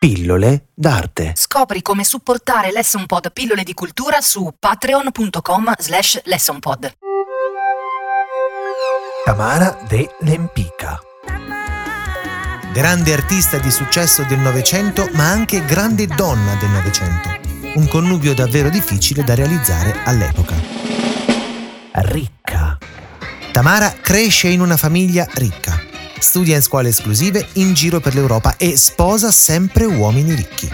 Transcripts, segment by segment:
Pillole d'arte. Scopri come supportare l'Essonpod Pillole di Cultura su patreon.com slash lessonpod. Tamara de Lempica. Grande artista di successo del Novecento, ma anche grande donna del Novecento. Un connubio davvero difficile da realizzare all'epoca. Ricca. Tamara cresce in una famiglia ricca. Studia in scuole esclusive in giro per l'Europa e sposa sempre uomini ricchi.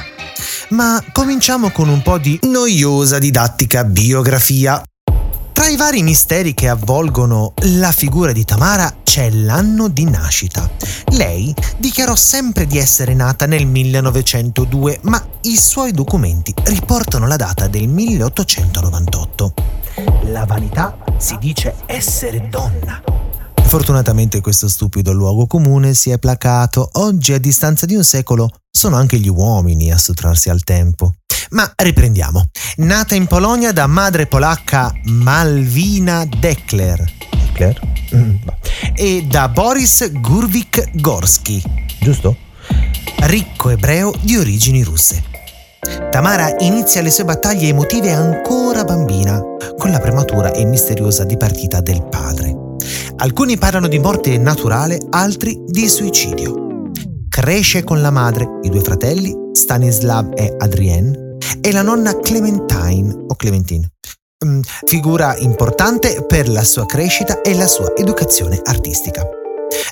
Ma cominciamo con un po' di noiosa didattica biografia. Tra i vari misteri che avvolgono la figura di Tamara c'è l'anno di nascita. Lei dichiarò sempre di essere nata nel 1902, ma i suoi documenti riportano la data del 1898. La vanità si dice essere donna. Fortunatamente questo stupido luogo comune si è placato. Oggi, a distanza di un secolo, sono anche gli uomini a sottrarsi al tempo. Ma riprendiamo. Nata in Polonia da madre polacca Malwina Dekler. Dekler? Mm, e da Boris Gurvik Gorski. Giusto? Ricco ebreo di origini russe. Tamara inizia le sue battaglie emotive ancora bambina, con la prematura e misteriosa dipartita del padre. Alcuni parlano di morte naturale, altri di suicidio. Cresce con la madre, i due fratelli, Stanislav e Adrien, e la nonna Clementine o Clementine, mm, figura importante per la sua crescita e la sua educazione artistica.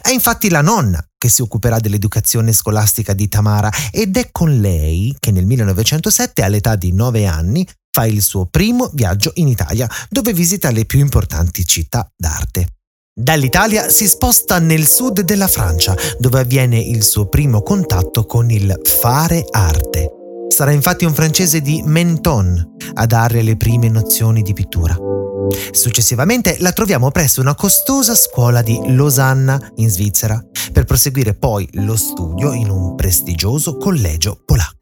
È infatti la nonna che si occuperà dell'educazione scolastica di Tamara ed è con lei che nel 1907, all'età di 9 anni, fa il suo primo viaggio in Italia, dove visita le più importanti città d'arte. Dall'Italia si sposta nel sud della Francia, dove avviene il suo primo contatto con il fare arte. Sarà infatti un francese di Menton a darle le prime nozioni di pittura. Successivamente la troviamo presso una costosa scuola di Losanna, in Svizzera, per proseguire poi lo studio in un prestigioso collegio polacco.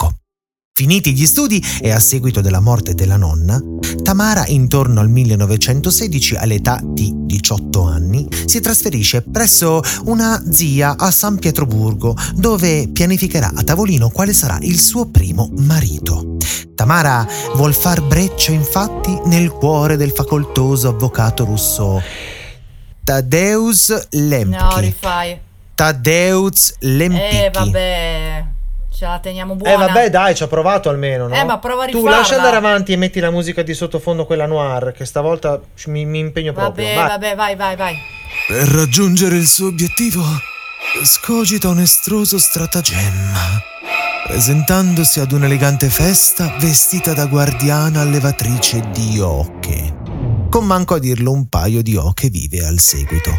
Finiti gli studi e a seguito della morte della nonna, Tamara intorno al 1916 all'età di 18 anni si trasferisce presso una zia a San Pietroburgo dove pianificherà a tavolino quale sarà il suo primo marito. Tamara vuol far breccia infatti nel cuore del facoltoso avvocato russo Tadeusz Lemki. No, rifai. Tadeusz Lempicki. Eh, vabbè. Ce la teniamo buona. Eh vabbè dai, ci ho provato almeno, no? Eh, ma prova a Tu rifarla. lascia andare avanti e metti la musica di sottofondo, quella noir, che stavolta mi, mi impegno proprio. Vabbè, Vai. vabbè, vai, vai, vai. Per raggiungere il suo obiettivo, scogita un estroso stratagemma, presentandosi ad un'elegante festa vestita da guardiana allevatrice di oche, con manco a dirlo un paio di oche vive al seguito.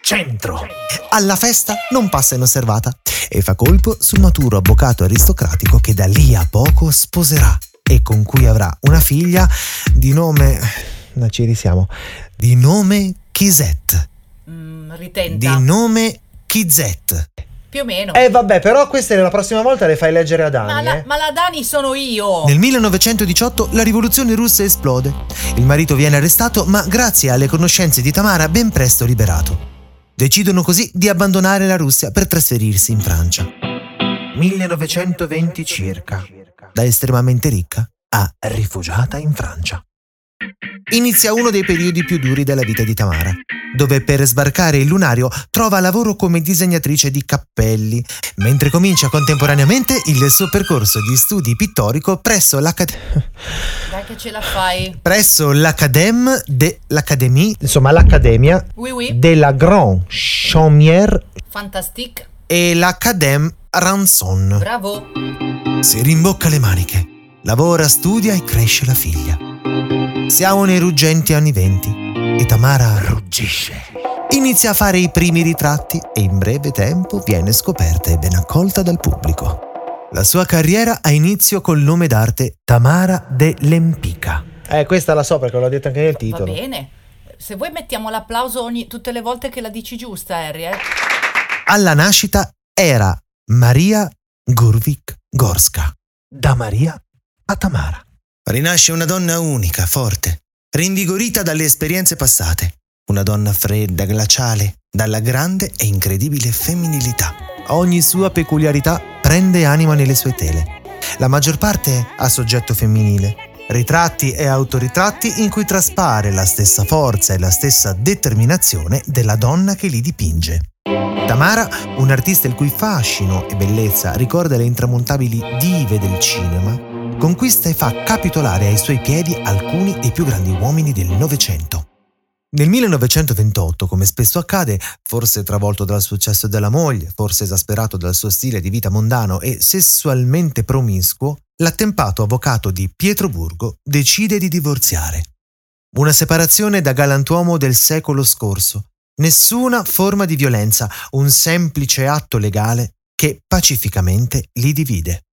Centro. Alla festa non passa inosservata e fa colpo sul maturo avvocato aristocratico che da lì a poco sposerà e con cui avrà una figlia di nome... No, ci risiamo. Di nome Kizet. Mm, ritenta. Di nome Kizet. Più o meno. Eh vabbè, però queste la prossima volta le fai leggere a Dani, ma, la, eh. ma la Dani sono io. Nel 1918 la rivoluzione russa esplode. Il marito viene arrestato, ma grazie alle conoscenze di Tamara ben presto liberato. Decidono così di abbandonare la Russia per trasferirsi in Francia. 1920 circa. Da estremamente ricca a rifugiata in Francia. Inizia uno dei periodi più duri della vita di Tamara, dove per sbarcare il lunario trova lavoro come disegnatrice di cappelli, mentre comincia contemporaneamente il suo percorso di studi pittorico presso l'Accademia Dai che ce la fai. presso l'Acadème de l'Académie Insomma, l'Accademia Oui, oui. della Grand Chaumière Fantastic. e l'Acadème Ranson. Bravo. Si rimbocca le maniche, lavora, studia e cresce la figlia. Siamo nei ruggenti anni venti e Tamara ruggisce. Inizia a fare i primi ritratti e in breve tempo viene scoperta e ben accolta dal pubblico. La sua carriera ha inizio col nome d'arte Tamara de Lempica. Eh, questa la so perché l'ho detto anche nel Va titolo. bene. Se vuoi mettiamo l'applauso ogni, tutte le volte che la dici giusta, Harry, eh? Alla nascita era Maria Gurvik Gorska. Da Maria a Tamara. Rinasce una donna unica, forte, rinvigorita dalle esperienze passate. Una donna fredda, glaciale, dalla grande e incredibile femminilità. Ogni sua peculiarità prende anima nelle sue tele. La maggior parte a soggetto femminile. Ritratti e autoritratti in cui traspare la stessa forza e la stessa determinazione della donna che li dipinge. Tamara, un artista il cui fascino e bellezza ricorda le intramontabili dive del cinema, conquista e fa capitolare ai suoi piedi alcuni dei più grandi uomini del Novecento. Nel 1928, come spesso accade, forse travolto dal successo della moglie, forse esasperato dal suo stile di vita mondano e sessualmente promiscuo, l'attempato avvocato di Pietroburgo decide di divorziare. Una separazione da galantuomo del secolo scorso. Nessuna forma di violenza, un semplice atto legale che pacificamente li divide.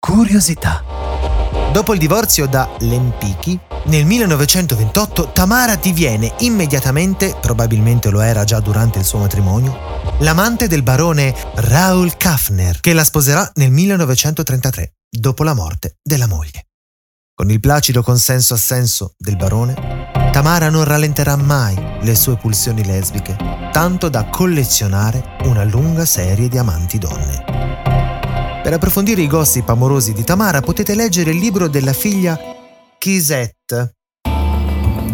Curiosità. Dopo il divorzio da Lempicchi, nel 1928 Tamara diviene immediatamente, probabilmente lo era già durante il suo matrimonio, l'amante del barone Raoul Kaffner, che la sposerà nel 1933, dopo la morte della moglie. Con il placido consenso assenso del barone, Tamara non rallenterà mai le sue pulsioni lesbiche, tanto da collezionare una lunga serie di amanti donne. Per approfondire i gossip amorosi di Tamara potete leggere il libro della figlia Kisette,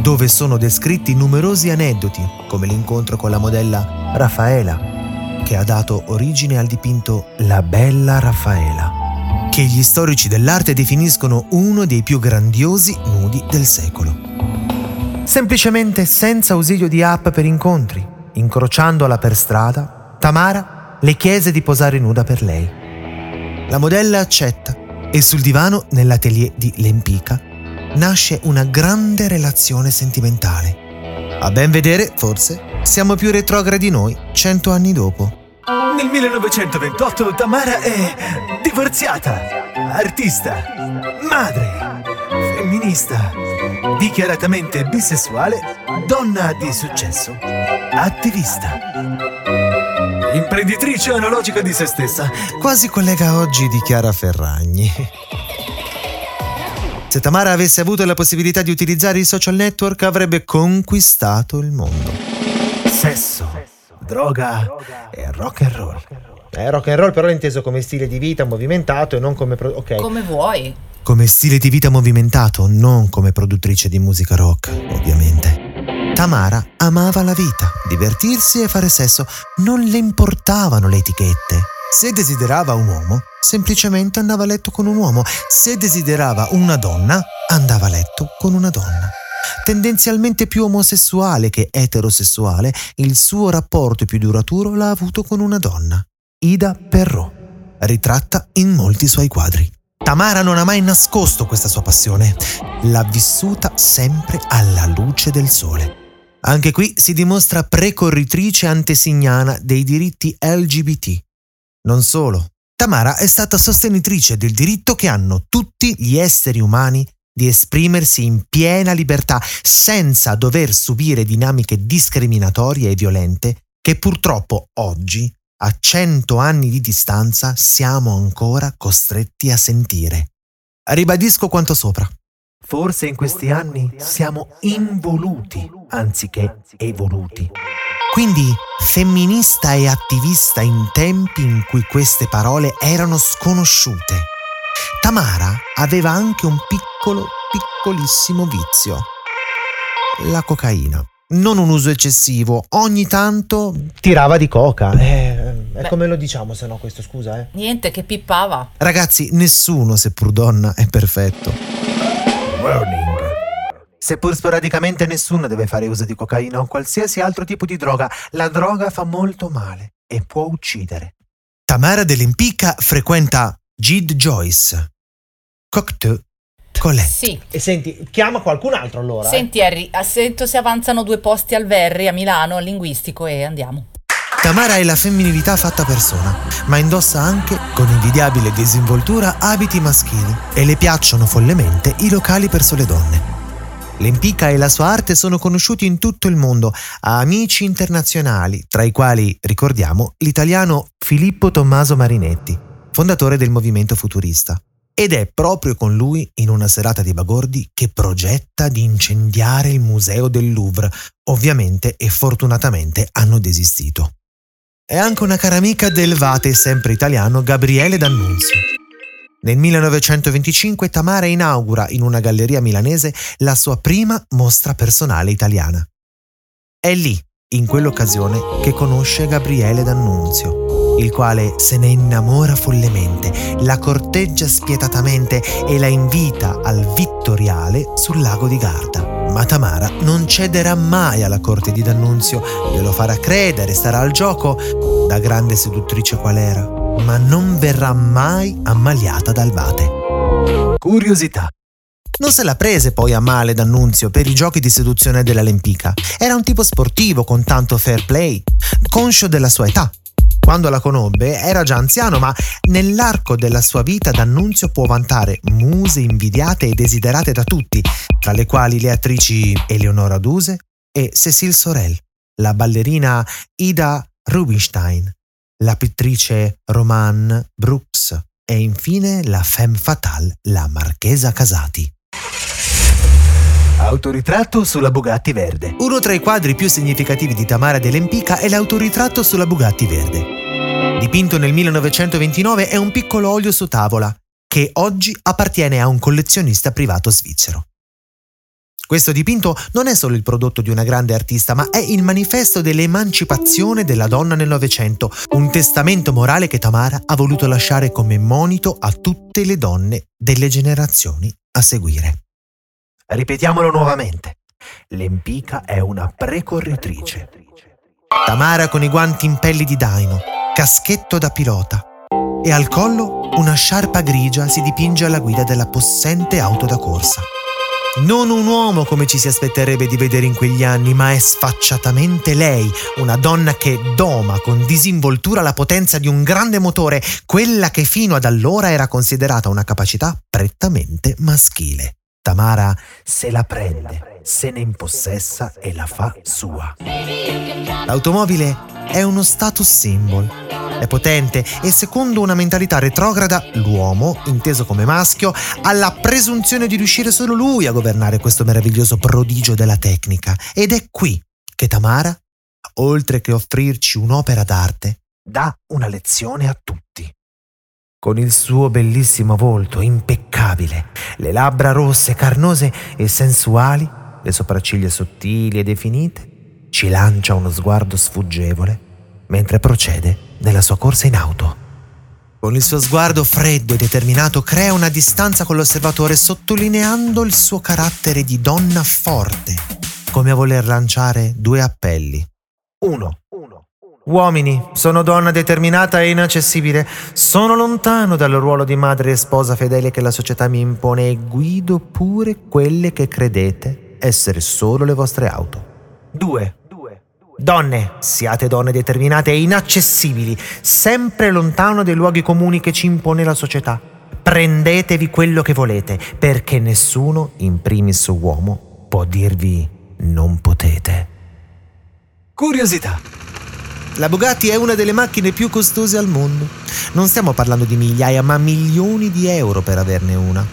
dove sono descritti numerosi aneddoti, come l'incontro con la modella Raffaela, che ha dato origine al dipinto La bella Raffaela, che gli storici dell'arte definiscono uno dei più grandiosi nudi del secolo. Semplicemente senza ausilio di app per incontri, incrociandola per strada, Tamara le chiese di posare nuda per lei. La modella accetta e sul divano nell'atelier di Lempica nasce una grande relazione sentimentale. A ben vedere, forse, siamo più retrogradi noi cento anni dopo. Nel 1928 Tamara è divorziata, artista, madre, femminista, dichiaratamente bisessuale, donna di successo, attivista imprenditrice analogica di se stessa. Quasi collega oggi di Chiara Ferragni. Se Tamara avesse avuto la possibilità di utilizzare i social network avrebbe conquistato il mondo. Sesso, droga e rock and roll. Eh, rock and roll però è inteso come stile di vita movimentato e non come... Pro- ok. Come vuoi. Come stile di vita movimentato, non come produttrice di musica rock, ovviamente. Tamara amava la vita, divertirsi e fare sesso, non le importavano le etichette. Se desiderava un uomo, semplicemente andava a letto con un uomo. Se desiderava una donna, andava a letto con una donna. Tendenzialmente più omosessuale che eterosessuale, il suo rapporto più duraturo l'ha avuto con una donna, Ida Perrault, ritratta in molti suoi quadri. Tamara non ha mai nascosto questa sua passione, l'ha vissuta sempre alla luce del sole. Anche qui si dimostra precorritrice antesignana dei diritti LGBT. Non solo, Tamara è stata sostenitrice del diritto che hanno tutti gli esseri umani di esprimersi in piena libertà senza dover subire dinamiche discriminatorie e violente che purtroppo oggi, a cento anni di distanza, siamo ancora costretti a sentire. Ribadisco quanto sopra. Forse in questi anni siamo involuti anziché evoluti. Quindi femminista e attivista in tempi in cui queste parole erano sconosciute. Tamara aveva anche un piccolo, piccolissimo vizio. La cocaina. Non un uso eccessivo, ogni tanto... Tirava di coca. Eh, è come lo diciamo se no questo, scusa eh. Niente, che pippava. Ragazzi, nessuno, seppur donna, è perfetto. Warning. Seppur sporadicamente nessuno deve fare uso di cocaina o qualsiasi altro tipo di droga, la droga fa molto male e può uccidere. Tamara dell'Empicca frequenta Gid Joyce. Cocteau Colette. Sì. E senti, chiama qualcun altro allora. eh. Senti Harry, sento se avanzano due posti al Verri a Milano, al linguistico e andiamo. Tamara è la femminilità fatta persona, ma indossa anche, con invidiabile disinvoltura, abiti maschili e le piacciono follemente i locali per sole donne. L'Empicca e la sua arte sono conosciuti in tutto il mondo, a amici internazionali, tra i quali ricordiamo l'italiano Filippo Tommaso Marinetti, fondatore del movimento futurista. Ed è proprio con lui, in una serata di bagordi, che progetta di incendiare il museo del Louvre. Ovviamente e fortunatamente hanno desistito. È anche una cara amica del vate sempre italiano Gabriele D'Annunzio. Nel 1925 Tamara inaugura in una galleria milanese la sua prima mostra personale italiana. È lì, in quell'occasione, che conosce Gabriele D'Annunzio, il quale se ne innamora follemente, la corteggia spietatamente e la invita al Vittoriale sul lago di Garda. Ma Tamara non cederà mai alla corte di D'Annunzio, glielo farà credere, starà al gioco, da grande seduttrice qual era, ma non verrà mai ammaliata dal vate. Curiosità. Non se la prese poi a male D'Annunzio per i giochi di seduzione della Lempica. Era un tipo sportivo con tanto fair play, conscio della sua età. Quando la conobbe era già anziano, ma nell'arco della sua vita D'Annunzio può vantare muse invidiate e desiderate da tutti, tra le quali le attrici Eleonora Duse e Cécile Sorel, la ballerina Ida Rubinstein, la pittrice Romane Brooks e infine la femme fatale, la Marchesa Casati. Autoritratto sulla Bugatti verde. Uno tra i quadri più significativi di Tamara De Lempica è l'autoritratto sulla Bugatti verde. Dipinto nel 1929 è un piccolo olio su tavola che oggi appartiene a un collezionista privato svizzero. Questo dipinto non è solo il prodotto di una grande artista, ma è il manifesto dell'emancipazione della donna nel Novecento, un testamento morale che Tamara ha voluto lasciare come monito a tutte le donne delle generazioni a seguire. Ripetiamolo nuovamente. L'Empica è una precorritrice. Tamara con i guanti in pelli di daino, caschetto da pilota e al collo una sciarpa grigia si dipinge alla guida della possente auto da corsa. Non un uomo come ci si aspetterebbe di vedere in quegli anni, ma è sfacciatamente lei, una donna che doma con disinvoltura la potenza di un grande motore, quella che fino ad allora era considerata una capacità prettamente maschile. Tamara Se la prende, se ne impossessa e la fa sua. L'automobile è uno status symbol. È potente e secondo una mentalità retrograda, l'uomo, inteso come maschio, ha la presunzione di riuscire solo lui a governare questo meraviglioso prodigio della tecnica. Ed è qui che Tamara, oltre che offrirci un'opera d'arte, Dà una lezione a tutti. Con il suo bellissimo volto impeccabile, le labbra rosse, carnose e sensuali, le sopracciglia sottili e definite, ci lancia uno sguardo sfuggevole mentre procede nella sua corsa in auto. Con il suo sguardo freddo e determinato crea una distanza con l'osservatore sottolineando il suo carattere di donna forte, come a voler lanciare due appelli. 1. Uomini, sono donna determinata e inaccessibile. Sono lontano dal ruolo di madre e sposa fedele che la società mi impone e guido pure quelle che credete essere solo le vostre auto. 2. Donne, siate donne determinate e inaccessibili, sempre lontano dai luoghi comuni che ci impone la società. Prendetevi quello che volete, perché nessuno, in primis uomo, può dirvi non potete. Curiosità. La Bugatti è una delle macchine più costose al mondo. Non stiamo parlando di migliaia, ma milioni di euro per averne una.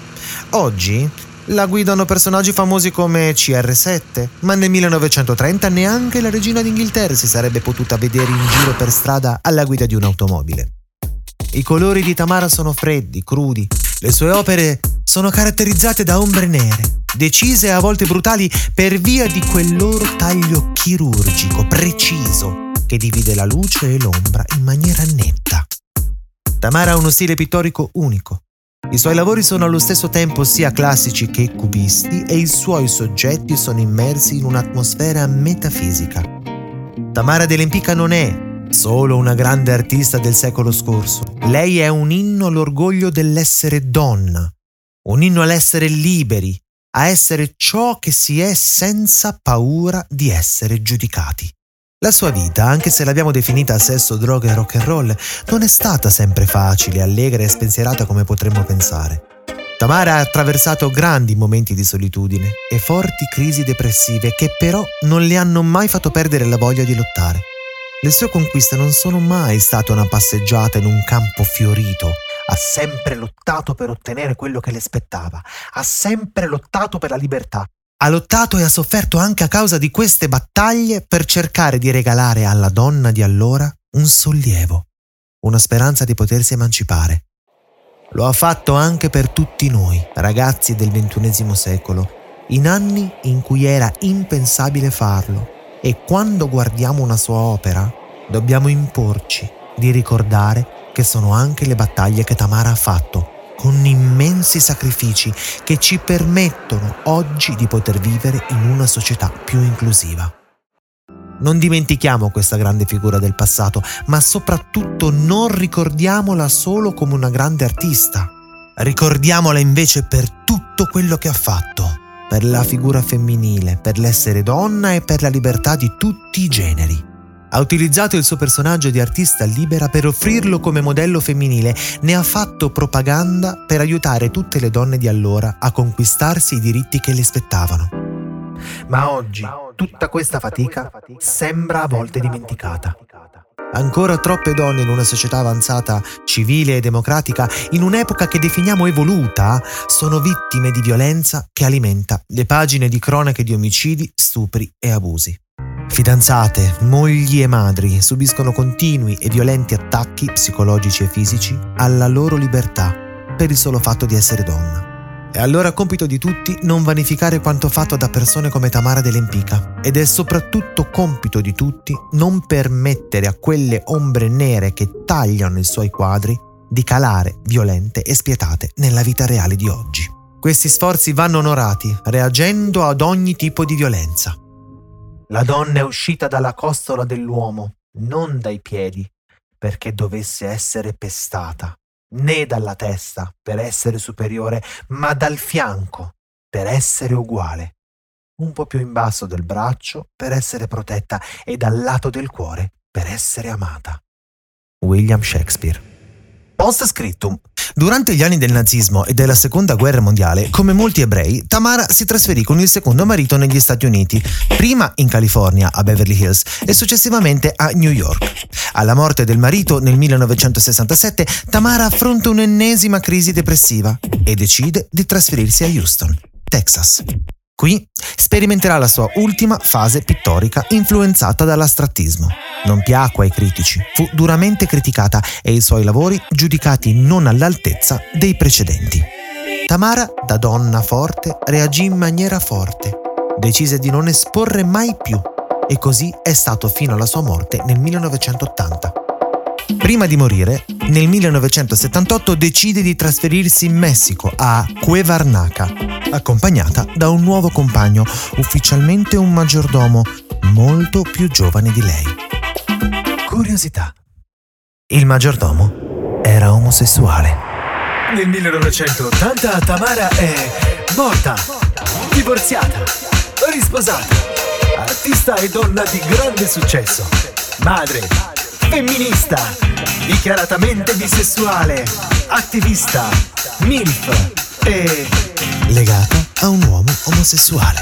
Oggi la guidano personaggi famosi come CR7, ma nel 1930 neanche la regina d'Inghilterra si sarebbe potuta vedere in giro per strada alla guida di un'automobile. I colori di Tamara sono freddi, crudi. Le sue opere sono caratterizzate da ombre nere, decise e a volte brutali per via di quel loro taglio chirurgico, preciso, che divide la luce e l'ombra in maniera netta. Tamara ha uno stile pittorico unico. I suoi lavori sono allo stesso tempo sia classici che cubisti e i suoi soggetti sono immersi in un'atmosfera metafisica. Tamara De Lempica non è solo una grande artista del secolo scorso. Lei è un inno all'orgoglio dell'essere donna, un inno all'essere liberi, a essere ciò che si è senza paura di essere giudicati. La sua vita, anche se l'abbiamo definita sesso, droga e rock and roll, non è stata sempre facile, allegra e spensierata come potremmo pensare. Tamara ha attraversato grandi momenti di solitudine e forti crisi depressive che però non le hanno mai fatto perdere la voglia di lottare. Le sue conquiste non sono mai state una passeggiata in un campo fiorito. Ha sempre lottato per ottenere quello che le spettava. Ha sempre lottato per la libertà. Ha lottato e ha sofferto anche a causa di queste battaglie per cercare di regalare alla donna di allora un sollievo, una speranza di potersi emancipare. Lo ha fatto anche per tutti noi, ragazzi del XXI secolo, in anni in cui era impensabile farlo e quando guardiamo una sua opera dobbiamo imporci di ricordare che sono anche le battaglie che Tamara ha fatto, con immensi sacrifici che ci permettono oggi di poter vivere in una società più inclusiva. Non dimentichiamo questa grande figura del passato, ma soprattutto non ricordiamola solo come una grande artista. Ricordiamola invece per tutto quello che ha fatto, per la figura femminile, per l'essere donna e per la libertà di tutti i generi. Ha utilizzato il suo personaggio di artista libera per offrirlo come modello femminile, ne ha fatto propaganda per aiutare tutte le donne di allora a conquistarsi i diritti che le spettavano. Ma oggi tutta questa fatica sembra a volte dimenticata. Ancora troppe donne in una società avanzata, civile e democratica, in un'epoca che definiamo evoluta, sono vittime di violenza che alimenta le pagine di cronache di omicidi, stupri e abusi. Fidanzate, mogli e madri subiscono continui e violenti attacchi psicologici e fisici alla loro libertà per il solo fatto di essere donna. È allora compito di tutti non vanificare quanto fatto da persone come Tamara Dell'Empica ed è soprattutto compito di tutti non permettere a quelle ombre nere che tagliano i suoi quadri di calare violente e spietate nella vita reale di oggi. Questi sforzi vanno onorati, reagendo ad ogni tipo di violenza. La donna è uscita dalla costola dell'uomo, non dai piedi, perché dovesse essere pestata né dalla testa per essere superiore, ma dal fianco per essere uguale, un po' più in basso del braccio per essere protetta e dal lato del cuore per essere amata. William Shakespeare Post scriptum. Durante gli anni del nazismo e della seconda guerra mondiale, come molti ebrei, Tamara si trasferì con il secondo marito negli Stati Uniti, prima in California, a Beverly Hills, e successivamente a New York. Alla morte del marito nel 1967, Tamara affronta un'ennesima crisi depressiva e decide di trasferirsi a Houston, Texas. Qui sperimenterà la sua ultima fase pittorica influenzata dall'astrattismo. Non piacque ai critici, fu duramente criticata e i suoi lavori giudicati non all'altezza dei precedenti. Tamara, da donna forte, reagì in maniera forte. Decise di non esporre mai più e così è stato fino alla sua morte nel 1980. Prima di morire, nel 1978 decide di trasferirsi in Messico, a Cuevarnaca, accompagnata da un nuovo compagno, ufficialmente un maggiordomo, molto più giovane di lei. Curiosità. Il maggiordomo era omosessuale. Nel 1980 Tamara è morta, divorziata, risposata, artista e donna di grande successo, madre, femminista, dichiaratamente bisessuale, attivista, MILF e legata a un uomo omosessuale.